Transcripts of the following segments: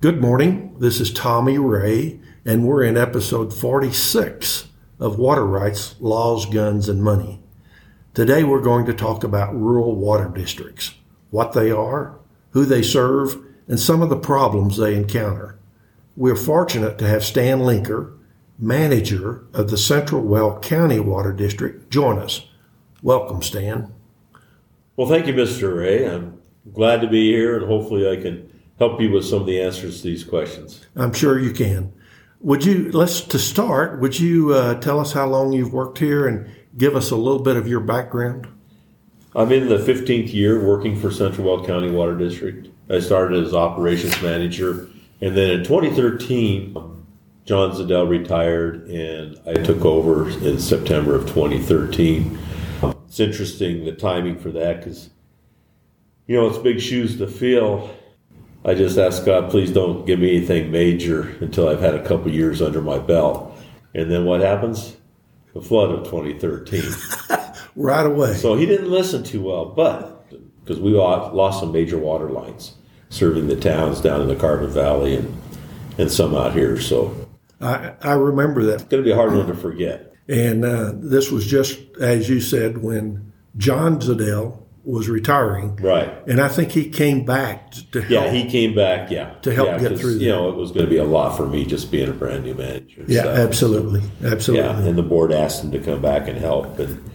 Good morning. This is Tommy Ray, and we're in episode 46 of Water Rights, Laws, Guns, and Money. Today we're going to talk about rural water districts, what they are, who they serve, and some of the problems they encounter. We're fortunate to have Stan Linker, manager of the Central Weld County Water District, join us. Welcome, Stan. Well, thank you, Mr. Ray. I'm glad to be here, and hopefully I can help you with some of the answers to these questions. I'm sure you can. Would you, let's, to start, would you uh, tell us how long you've worked here and give us a little bit of your background? I'm in the 15th year working for Central Weld County Water District. I started as operations manager, and then in 2013, John Zadell retired, and I took over in September of 2013. It's interesting the timing for that because, you know, it's big shoes to fill. I just ask God, please don't give me anything major until I've had a couple years under my belt. And then what happens? The flood of 2013. right away. So he didn't listen too well, but because we lost some major water lines serving the towns down in the Carbon Valley and, and some out here. So I, I remember that. It's going to be a hard one to forget. And uh, this was just, as you said, when John Zadell was retiring. Right. And I think he came back to help. Yeah, he came back, yeah. To help yeah, get through You know, it was going to be a lot for me just being a brand new manager. Yeah, stuff. absolutely. Absolutely. Yeah, and the board asked him to come back and help. And,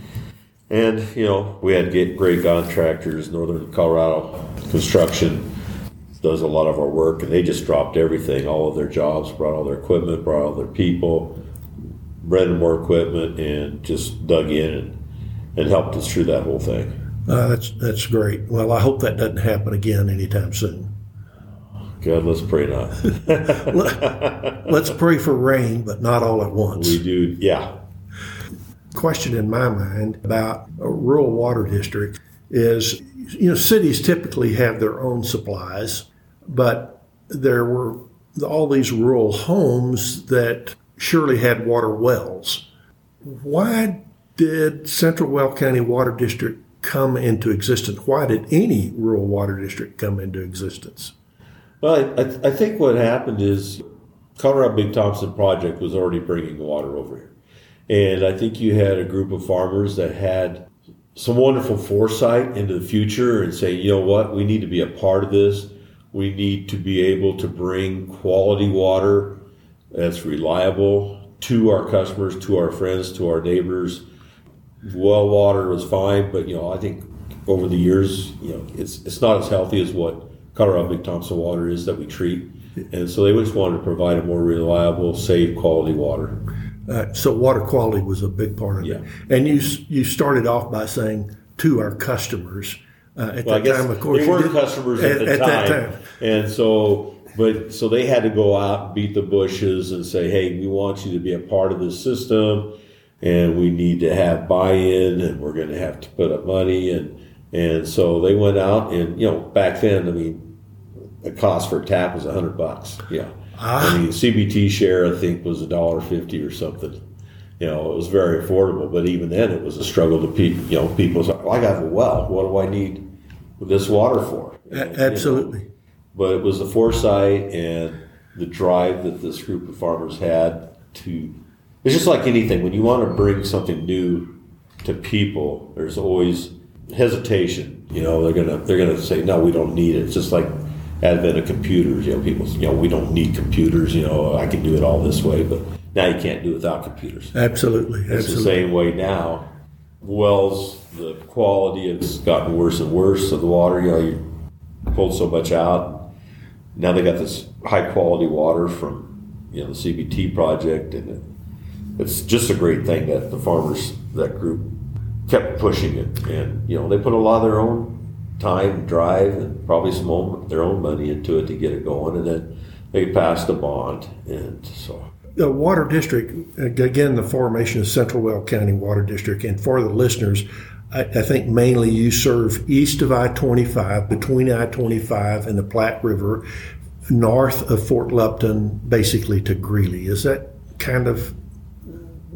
and you know, we had great contractors, Northern Colorado Construction does a lot of our work, and they just dropped everything, all of their jobs, brought all their equipment, brought all their people, rented more equipment, and just dug in and, and helped us through that whole thing. Uh, that's that's great. Well, I hope that doesn't happen again anytime soon. God, let's pray not. let's pray for rain, but not all at once. We do, yeah. Question in my mind about a rural water district is, you know, cities typically have their own supplies, but there were all these rural homes that surely had water wells. Why did Central Weld County Water District come into existence? Why did any rural water district come into existence? Well, I, I think what happened is Colorado Big Thompson Project was already bringing water over here. And I think you had a group of farmers that had some wonderful foresight into the future and say, you know what, we need to be a part of this. We need to be able to bring quality water that's reliable to our customers, to our friends, to our neighbors well water was fine, but you know, I think over the years, you know, it's it's not as healthy as what Colorado Big Thompson water is that we treat, and so they just wanted to provide a more reliable, safe, quality water. Uh, so water quality was a big part of yeah. it. And you you started off by saying to our customers. Uh, at well, that time, of course, they weren't customers at, at, the at time. time, and so but so they had to go out and beat the bushes and say, "Hey, we want you to be a part of this system." And we need to have buy-in and we're going to have to put up money and and so they went out and you know back then I mean the cost for a tap was a hundred bucks yeah. Ah. I mean CBT share I think was a dollar fifty or something. You know it was very affordable but even then it was a struggle to people you know people say well, I got a well. What do I need this water for? And, absolutely. You know, but it was the foresight and the drive that this group of farmers had to it's just like anything. When you want to bring something new to people, there's always hesitation. You know, they're gonna they're gonna say, no, we don't need it. It's just like advent of computers. You know, people, you know, we don't need computers. You know, I can do it all this way, but now you can't do it without computers. Absolutely, it's absolutely. the same way now. Wells, the quality has gotten worse and worse of the water. You know, you pulled so much out. Now they got this high quality water from you know the CBT project and it's just a great thing that the farmers that group kept pushing it, and you know they put a lot of their own time, drive, and probably some own, their own money into it to get it going, and then they passed a bond, and so. The water district, again, the formation of Central Weld County Water District, and for the listeners, I, I think mainly you serve east of I 25, between I 25 and the Platte River, north of Fort Lupton, basically to Greeley. Is that kind of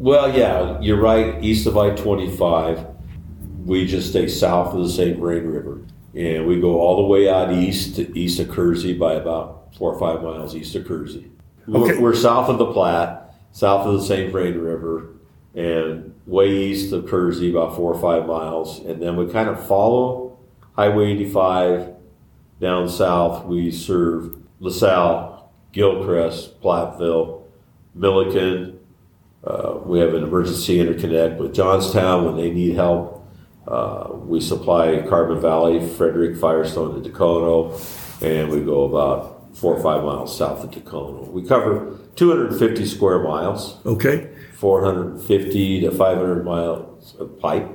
well, yeah, you're right. East of I 25, we just stay south of the St. Vrain River. And we go all the way out east to east of Kersey by about four or five miles east of Kersey. Okay. We're, we're south of the Platte, south of the St. Vrain River, and way east of Kersey, about four or five miles. And then we kind of follow Highway 85 down south. We serve LaSalle, Gilcrest, Platteville, Milliken. Uh, we have an emergency interconnect with Johnstown when they need help. Uh, we supply Carbon Valley, Frederick, Firestone, and Dacono, and we go about four or five miles south of Dacono. We cover 250 square miles, Okay. 450 to 500 miles of pipe,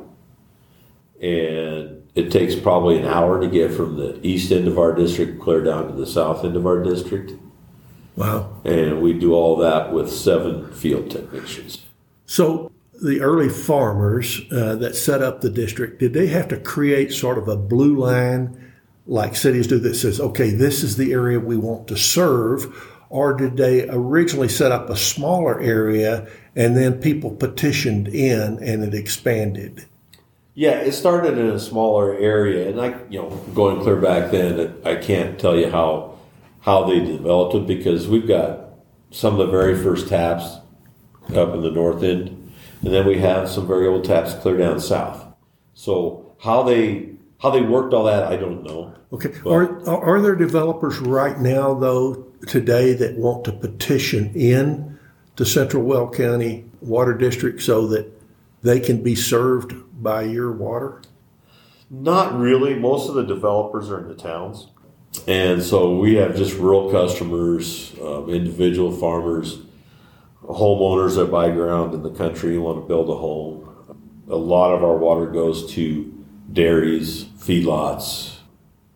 and it takes probably an hour to get from the east end of our district clear down to the south end of our district. Wow. And we do all that with seven field technicians. So the early farmers uh, that set up the district, did they have to create sort of a blue line like cities do that says, okay, this is the area we want to serve? Or did they originally set up a smaller area and then people petitioned in and it expanded? Yeah, it started in a smaller area, and I, you know, going clear back then, I can't tell you how how they developed it because we've got some of the very first taps up in the north end, and then we have some very old taps clear down south. So how they how they worked all that, I don't know. Okay. Are, are there developers right now, though, today that want to petition in to Central Weld County Water District so that they can be served by your water? Not really. Most of the developers are in the towns. And so we have just rural customers, um, individual farmers, homeowners that buy ground in the country and want to build a home. A lot of our water goes to dairies, feedlots.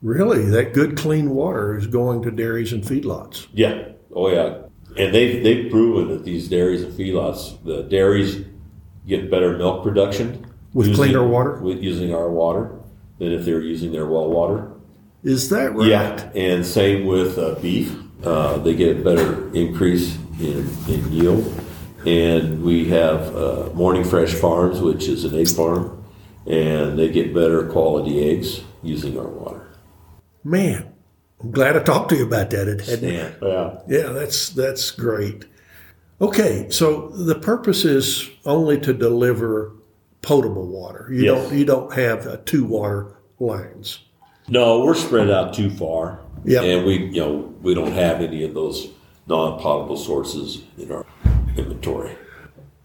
Really, that good clean water is going to dairies and feedlots. Yeah. Oh, yeah. And they've, they've proven that these dairies and feedlots, the dairies get better milk production With using- cleaner water? With using our water than if they're using their well water. Is that right? Yeah, and same with uh, beef. Uh, they get a better increase in, in yield. And we have uh, Morning Fresh Farms, which is an egg farm, and they get better quality eggs using our water. Man, I'm glad I talked to you about that. It hadn't, Yeah, yeah. Yeah, that's that's great. Okay, so the purpose is only to deliver potable water. You Yes. don't you don't have uh, two water lines. No, we're spread out too far. Yep. and we you know we don't have any of those non-potable sources in our inventory.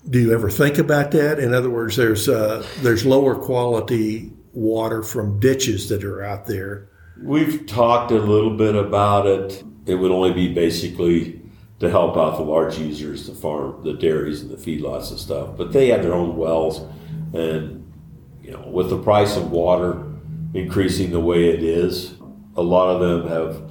Do you ever think about that? In other words, there's uh, there's lower quality water from ditches that are out there. We've talked a little bit about it. It would only be basically to help out the large users, the farm, the dairies, and the feedlots and stuff. But they have their own wells, and you know, with the price of water increasing the way it is, a lot of them have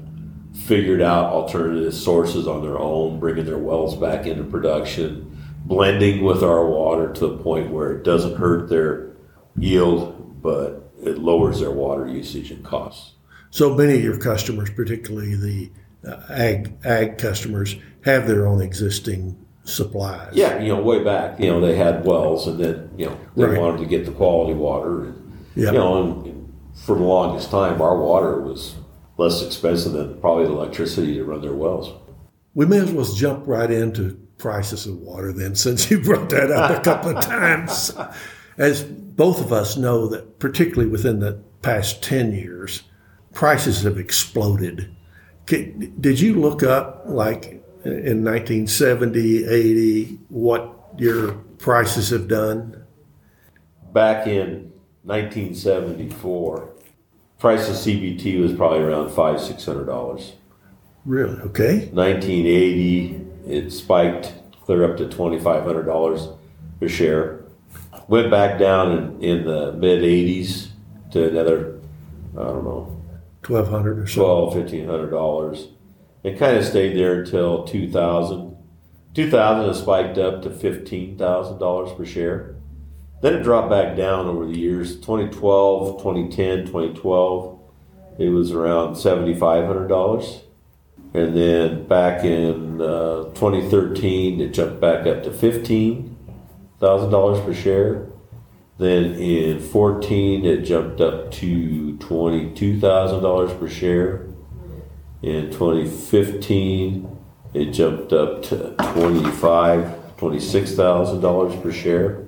figured out alternative sources on their own, bringing their wells back into production, blending with our water to the point where it doesn't hurt their yield, but it lowers their water usage and costs. So many of your customers, particularly the uh, ag ag customers, have their own existing supplies. Yeah, you know, way back, you know, they had wells, and then you know they Right. wanted to get the quality water. And, Yeah. You know, and for the longest time, our water was less expensive than probably the electricity to run their wells. We may as well jump right into prices of water then, since you brought that up a couple of times. As both of us know that, particularly within the past 10 years, prices have exploded. Did you look up, like in 1970, 80, what your prices have done? Back in 1974, price of CBT was probably around five six hundred dollars. Really? Okay. 1980, it spiked clear up to $2,500 per share. Went back down in, in the mid 80s to another, I don't know, 1200 or so. twelve, fifteen hundred dollars. It kind of stayed there until 2000. 2000 it spiked up to fifteen thousand dollars per share. Then it dropped back down over the years. 2012, 2010, 2012, it was around seventy five hundred dollars. And then back in uh, 2013, it jumped back up to fifteen thousand dollars per share. Then in 14, it jumped up to $22,000 per share. In 2015, it jumped up to 25, 26,000 dollars per share.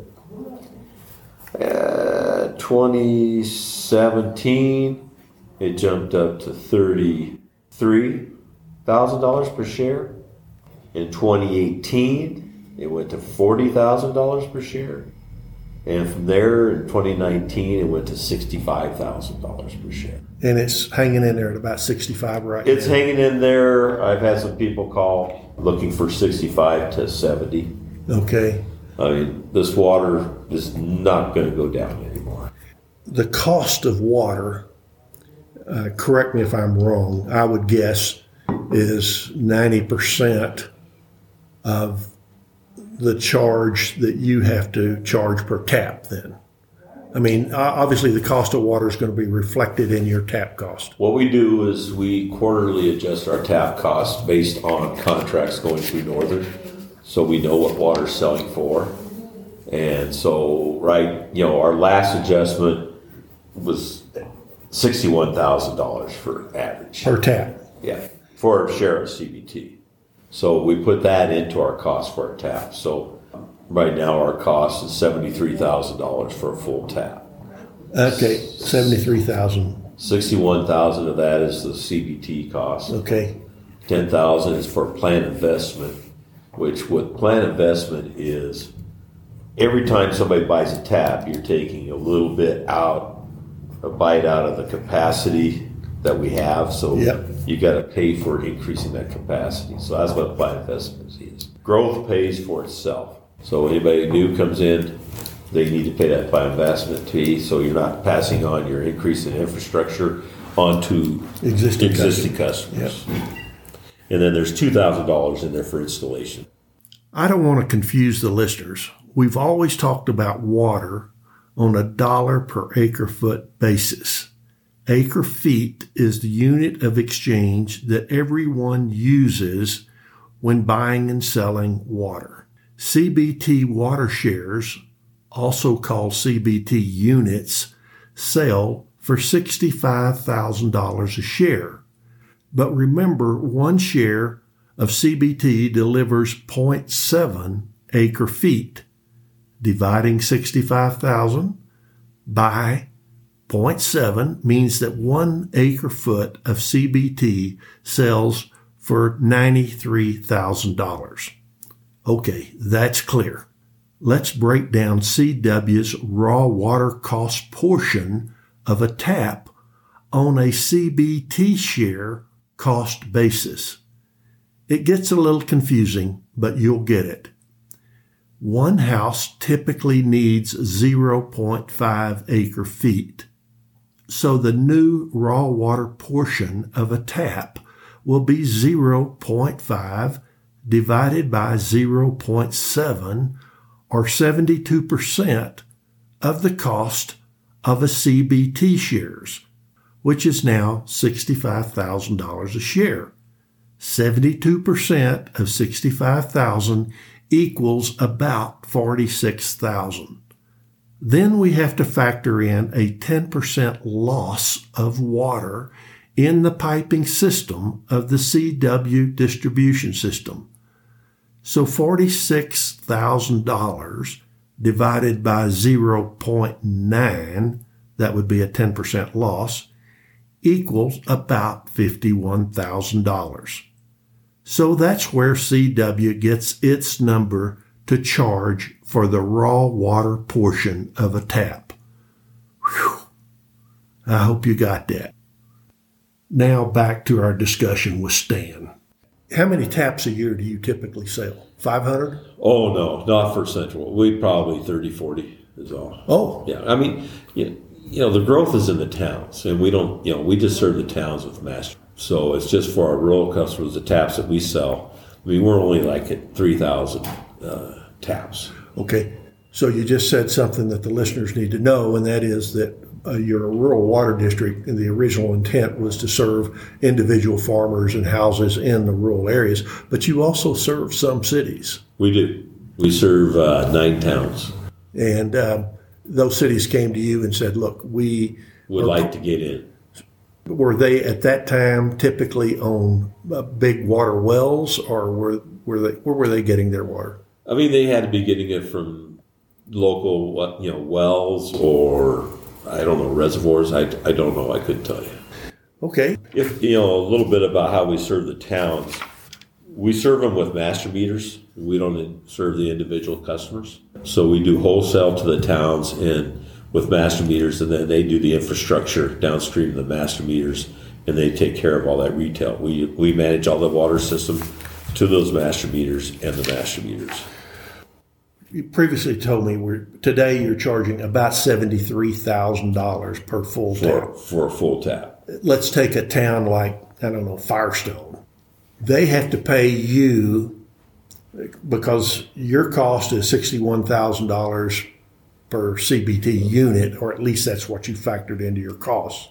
Uh, 2017, it jumped up to 33,000 dollars per share. In 2018, it went to $40,000 per share. And from there, in 2019, it went to $65,000 per share. And it's hanging in there at about 65 right It's now. hanging in there. I've had some people call looking for 65 to 70. Okay. I mean, this water is not going to go down anymore. The cost of water, uh, correct me if I'm wrong, I would guess is 90% of the charge that you have to charge per tap then. I mean, obviously the cost of water is going to be reflected in your tap cost. What we do is we quarterly adjust our tap cost based on contracts going through Northern, so we know what water's selling for. And so, right, you know, our last adjustment was sixty-one thousand dollars for average. Per tap. Yeah, for a share of CBT. So we put that into our cost for a tap. So right now our cost is seventy-three thousand dollars for a full tap. Okay, 73,000. Sixty-one thousand of that is the CBT cost. Okay. Ten thousand is for plant investment, which what plant investment is, every time somebody buys a tap, you're taking a little bit out, a bite out of the capacity that we have. So Yep. you got to pay for increasing that capacity. So that's what plant investment is. Growth pays for itself. So anybody new comes in, they need to pay that plant investment fee. So you're not passing on your increase in infrastructure onto Existing existing customers. And then there's two thousand dollars in there for installation. I don't want to confuse the listeners. We've always talked about water on a dollar per acre foot basis. Acre feet is the unit of exchange that everyone uses when buying and selling water. CBT water shares, also called CBT units, sell for $65,000 a share. But remember, one share of CBT delivers 0.7 acre feet. Dividing 65,000 by 0.7 means that one acre foot of CBT sells for $93,000. Okay, that's clear. Let's break down CW's raw water cost portion of a tap on a CBT share cost basis. It gets a little confusing, but you'll get it. One house typically needs 0.5 acre feet. So the new raw water portion of a tap will be 0.5 divided by 0.7 or 72% of the cost of a CBT shares, which is now $65,000 a share. 72% of 65,000 equals about 46,000. Then we have to factor in a 10% loss of water in the piping system of the CW distribution system. So $46,000 divided by 0.9, that would be a 10% loss, equals about $51,000. So that's where CW gets its number to charge for the raw water portion of a tap. Whew. I hope you got that. Now back to our discussion with Stan. How many taps a year do you typically sell? 500? Oh no, not for Central. We probably 30, 40 is all. Oh, Yeah, I mean, you, you know, the growth is in the towns, and we don't, you know, we just serve the towns with master. So it's just for our rural customers, the taps that we sell. I mean, we're only like at 3,000 uh, taps. okay. So you just said something that the listeners need to know, and that is that uh, you're a rural water district, and the original intent was to serve individual farmers and houses in the rural areas, but you also serve some cities. We do. We serve uh, nine towns. And um, those cities came to you and said, look, we Would like to get in. Were they at that time typically on uh, big water wells, or were were they where were they getting their water? I mean, they had to be getting it from local, you know, wells or I don't know reservoirs. I, I don't know. I couldn't tell you. Okay. If you know a little bit about how we serve the towns, we serve them with master meters. We don't serve the individual customers. So we do wholesale to the towns and with master meters, and then they do the infrastructure downstream of the master meters, and they take care of all that retail. We we manage all the water system to those master meters and the master meters. You previously told me we're today you're charging about seventy three thousand dollars per full for, tap. for a full tap. Let's take a town like I don't know Firestone. They have to pay you because your cost is sixty one thousand dollars per CBT unit, or at least that's what you factored into your costs.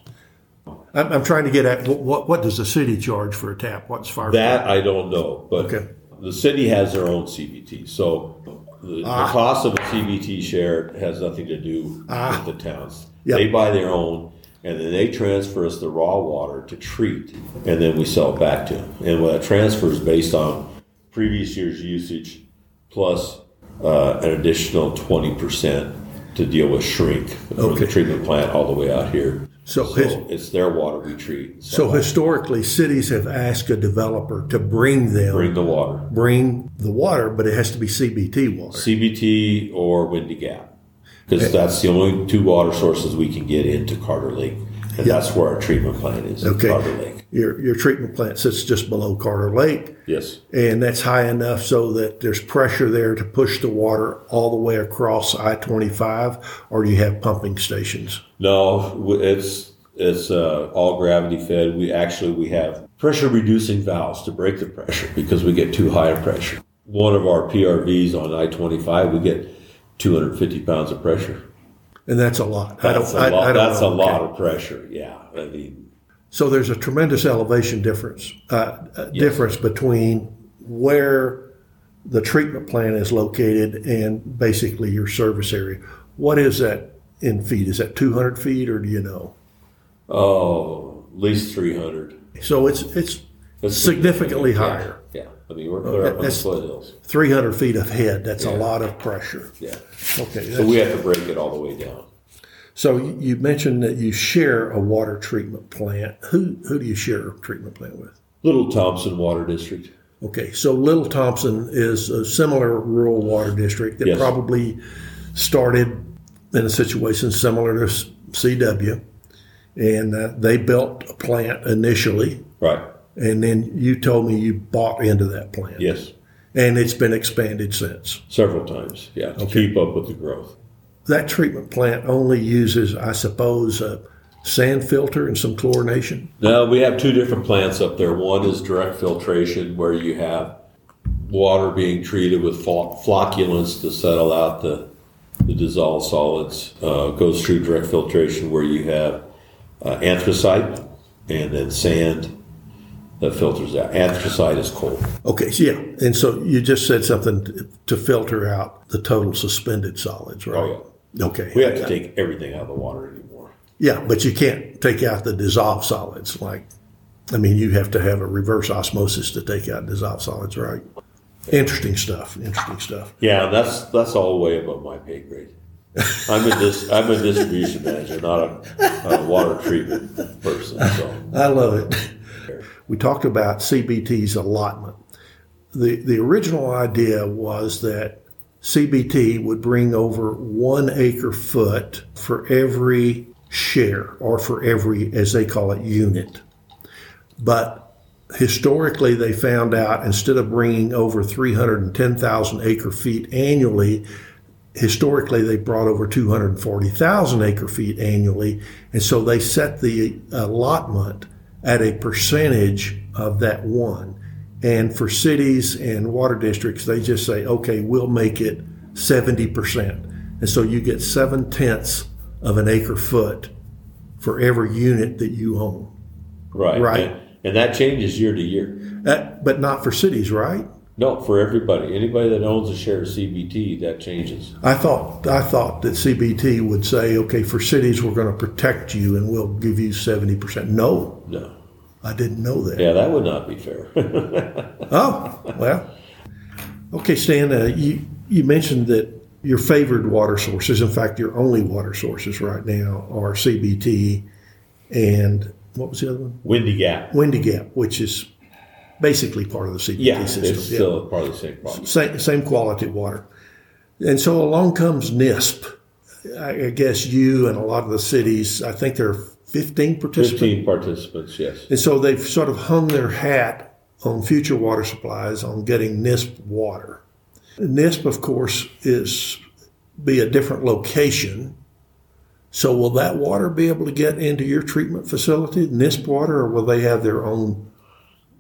I'm, I'm trying to get at what, what what does the city charge for a tap? What's Firestone? That I don't know, but Okay. the city has their own CBT. So the, Ah. the cost of a CBT share has nothing to do Ah. with the towns. Yep. They buy their own, and then they transfer us the raw water to treat, and then we sell it back to them. And what that transfer is based on previous year's usage plus uh, an additional twenty percent to deal with shrink from Okay. the treatment plant all the way out here. So So his- it's their water we treat. So historically, cities have asked a developer to bring them bring the water. bring the water, but it has to be CBT water. CBT or Windy Gap, because that's the only two water sources we can get into Carter Lake, and that's where our treatment plant is. in Okay. Carter Lake. Your your treatment plant sits just below Carter Lake, Yes. and that's high enough so that there's pressure there to push the water all the way across I twenty five, or do you have pumping stations? No, it's it's uh, all gravity fed. We actually we have pressure reducing valves to break the pressure because we get too high a pressure. One of our PRVs on I twenty five, we get two hundred fifty pounds of pressure. And that's a lot. That's I a don't. I, lot. I don't that's know. a lot Okay. of pressure. Yeah, I mean, So there's a tremendous elevation difference uh, uh, difference between where the treatment plant is located and basically your service area. What is that in feet? Is that 200 feet, or do you know? oh, at least three hundred. So it's it's significantly Yeah, higher. I mean we're clear up on the That's- foothills. 300 feet of head. That's a Yeah. lot of pressure. Yeah, Okay. so that's- we have to break it all the way down. So you you mentioned that you share a water treatment plant. Who who do you share a treatment plant with? Little Thompson Water District. Okay, so Little Thompson is a similar rural water district that Yes. probably started in a situation similar to CW, and uh, they built a plant initially, Right. And then you told me you bought into that plant, Yes. and it's been expanded since. Several times. Yeah, to Okay. keep up with the growth. That treatment plant only uses, I suppose, a sand filter and some chlorination. Now we have two different plants up there. One is direct filtration, where you have water being treated with flocculants to settle out the, the dissolved solids. Uh, goes through direct filtration, where you have uh, anthracite and then sand that filters out. Anthracite is cold. Okay, so yeah, and so you just said something to, to filter out the total suspended solids, right? Oh, yeah. Okay. We have to take everything out of the water anymore. Yeah, but you can't take out the dissolved solids. Like, I mean, you have to have a reverse osmosis to take out dissolved solids, right? Interesting stuff. Interesting stuff. Yeah, that's that's all way above my pay grade. I'm a dis, I'm a distribution manager, not a, a water treatment person. So I love it. We talked about CBT's allotment. The the original idea was that CBT would bring over one acre foot for every share or for every, as they call it, unit. But historically, they found out instead of bringing over 310,000 acre feet annually, historically they brought over 240,000 acre feet annually. And so they set the allotment at a percentage of that one. And for cities and water districts, they just say, okay, we'll make it 70%. And so you get seven tenths of an acre foot for every unit that you own. right, Right. and, and that changes year to year. That, but not for cities, right? No, for everybody. Anybody that owns a share of CBT, that changes. I thought I thought that CBT would say, okay, for cities we're going to protect you and we'll give you seventy percent. No, No. I didn't know that. Yeah, that would not be fair. Oh well, okay, Stan. Uh, you you mentioned that your favored water sources, in fact, your only water sources right now, are CBT and what was the other one? Windy Gap. Windy Gap, which is basically part of the CBT Yeah, system. it's Yeah. still part of the same problem. same, same quality water. And so along comes NISP. I I guess you and a lot of the cities, I think there are 15 participants. 15 participants, yes. And so they've sort of hung their hat on future water supplies on getting NISP water. NISP, of course, is be a different location. So will that water be able to get into your treatment facility, NISP water, or will they have their own?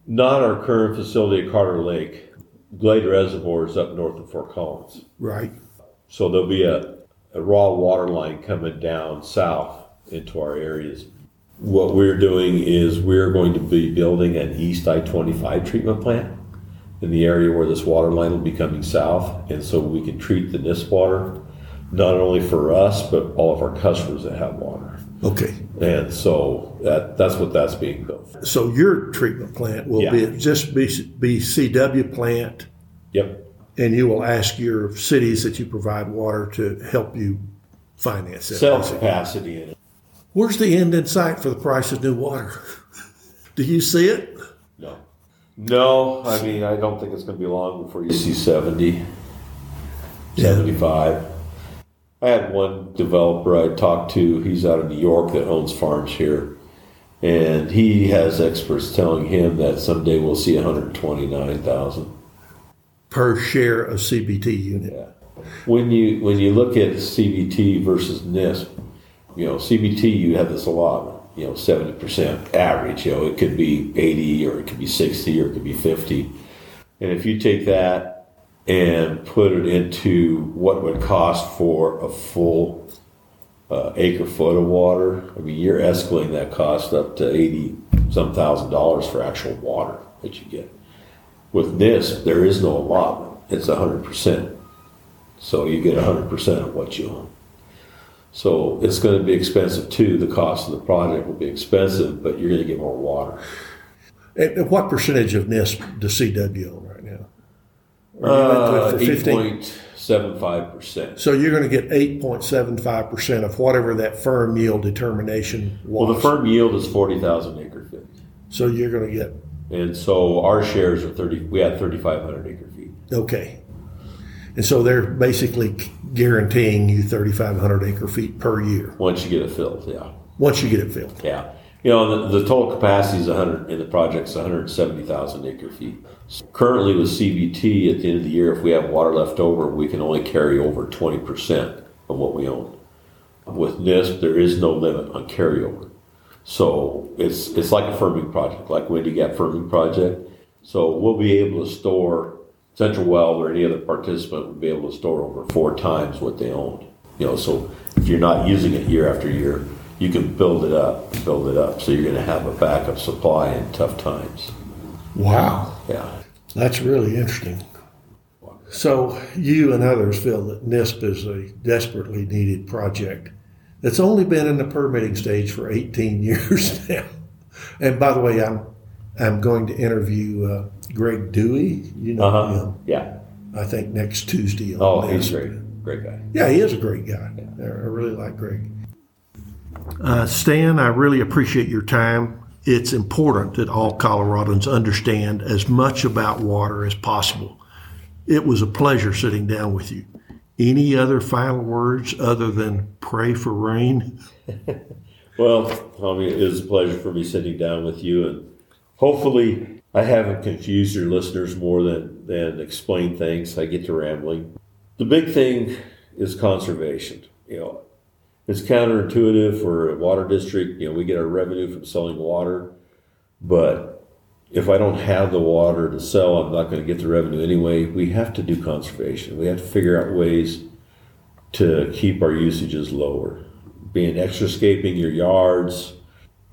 Not our current facility at Carter Lake. Glade Reservoir is up north of Fort Collins. Right. So there'll be a, a raw water line coming down south into our areas. What we're doing is we're going to be building an East I 25 treatment plant in the area where this water line will be coming south. And so we can treat the NISP water not only for us, but all of our customers that have water. Okay. And so that, that's what that's being built. So your treatment plant will Yeah. be just be, be CW plant, Yep. and you will ask your cities that you provide water to help you finance it. Sell capacity in it. Where's the end in sight for the price of new water? Do you see it? No. No, I mean, I don't think it's going to be long before you see 70, 75. I had one developer I talked to, he's out of New York that owns farms here. And he has experts telling him that someday we'll see 129,000. Per share of CBT unit. Yeah. When you when you look at CBT versus NISP, you know CBT you have this allotment, you know seventy percent average. You know it could be eighty or it could be sixty or it could be fifty, and if you take that and put it into what would cost for a full uh, acre foot of water, I mean you're escalating that cost up to eighty some thousand dollars for actual water that you get. With NISP, there is no allotment; it's hundred percent. So you get 100% of what you own. So it's going to be expensive too. The cost of the project will be expensive, but you're going to get more water. And what percentage of NISP does CW own right now? Are you Uh, into it for 15? 8.75%. So you're going to get 8.75% of whatever that firm yield determination was. Well, the firm yield is 40,000 acre feet. So you're going to get, And so our shares are 30, we had 3,500 acre feet. okay. And so they're basically guaranteeing you 3,500 acre feet per year Once you get it filled, yeah. once you get it filled. Yeah. You know, the, the total capacity is 100, and the project's 170,000 acre feet. Currently with CBT, at the end of the year, if we have water left over, we can only carry over 20% of what we own. With NISP, there is no limit on carryover. So it's, it's like a firming project, like Windy Gap firming project. So we'll be able to store, Central Weld or any other participant will be able to store over four times what they own. You know, so if you're not using it year after year, you can build it up, build it up. So you're going to have a backup supply in tough times. Wow. Yeah. That's really interesting. So you and others feel that NISP is a desperately needed project that's only been in the permitting stage for 18 years now. And by the way, I'm I'm going to interview uh, Greg Dewey. You know Uh huh. him. Yeah. I think next Tuesday. Oh, he's great. Great guy. Yeah, he is a great guy. I I really like Greg. Uh, Stan, I really appreciate your time. It's important that all Coloradans understand as much about water as possible. It was a pleasure sitting down with you. Any other final words other than pray for rain? Well, Tommy, it was a pleasure for me sitting down with you, and hopefully, I haven't confused your listeners more than than explain things. I get to rambling. The big thing is conservation. You know, it's counterintuitive for a water district. You know, we get our revenue from selling water, but if I don't have the water to sell, I'm not going to get the revenue anyway. We have to do conservation. We have to figure out ways to keep our usages lower. Being xeriscaping your yards,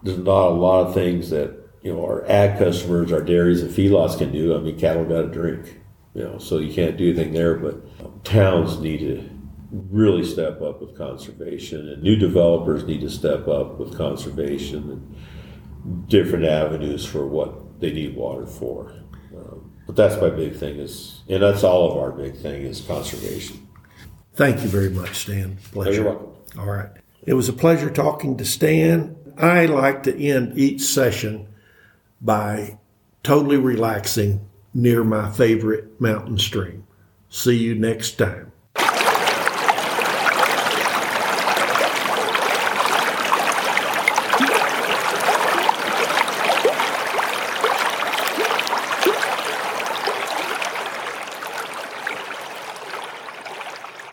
there's not a lot of things that you know our ag customers, our dairies and feedlots can do. I mean, cattle got to drink. You know, so you can't do anything there. But towns need to really step up with conservation, and new developers need to step up with conservation and different avenues for what they need water for. Um, but that's my big thing is, and that's all of our big thing is conservation. Thank you very much, Stan. Pleasure. You're welcome. All right. It was a pleasure talking to Stan. I like to end each session by totally relaxing near my favorite mountain stream. See you next time.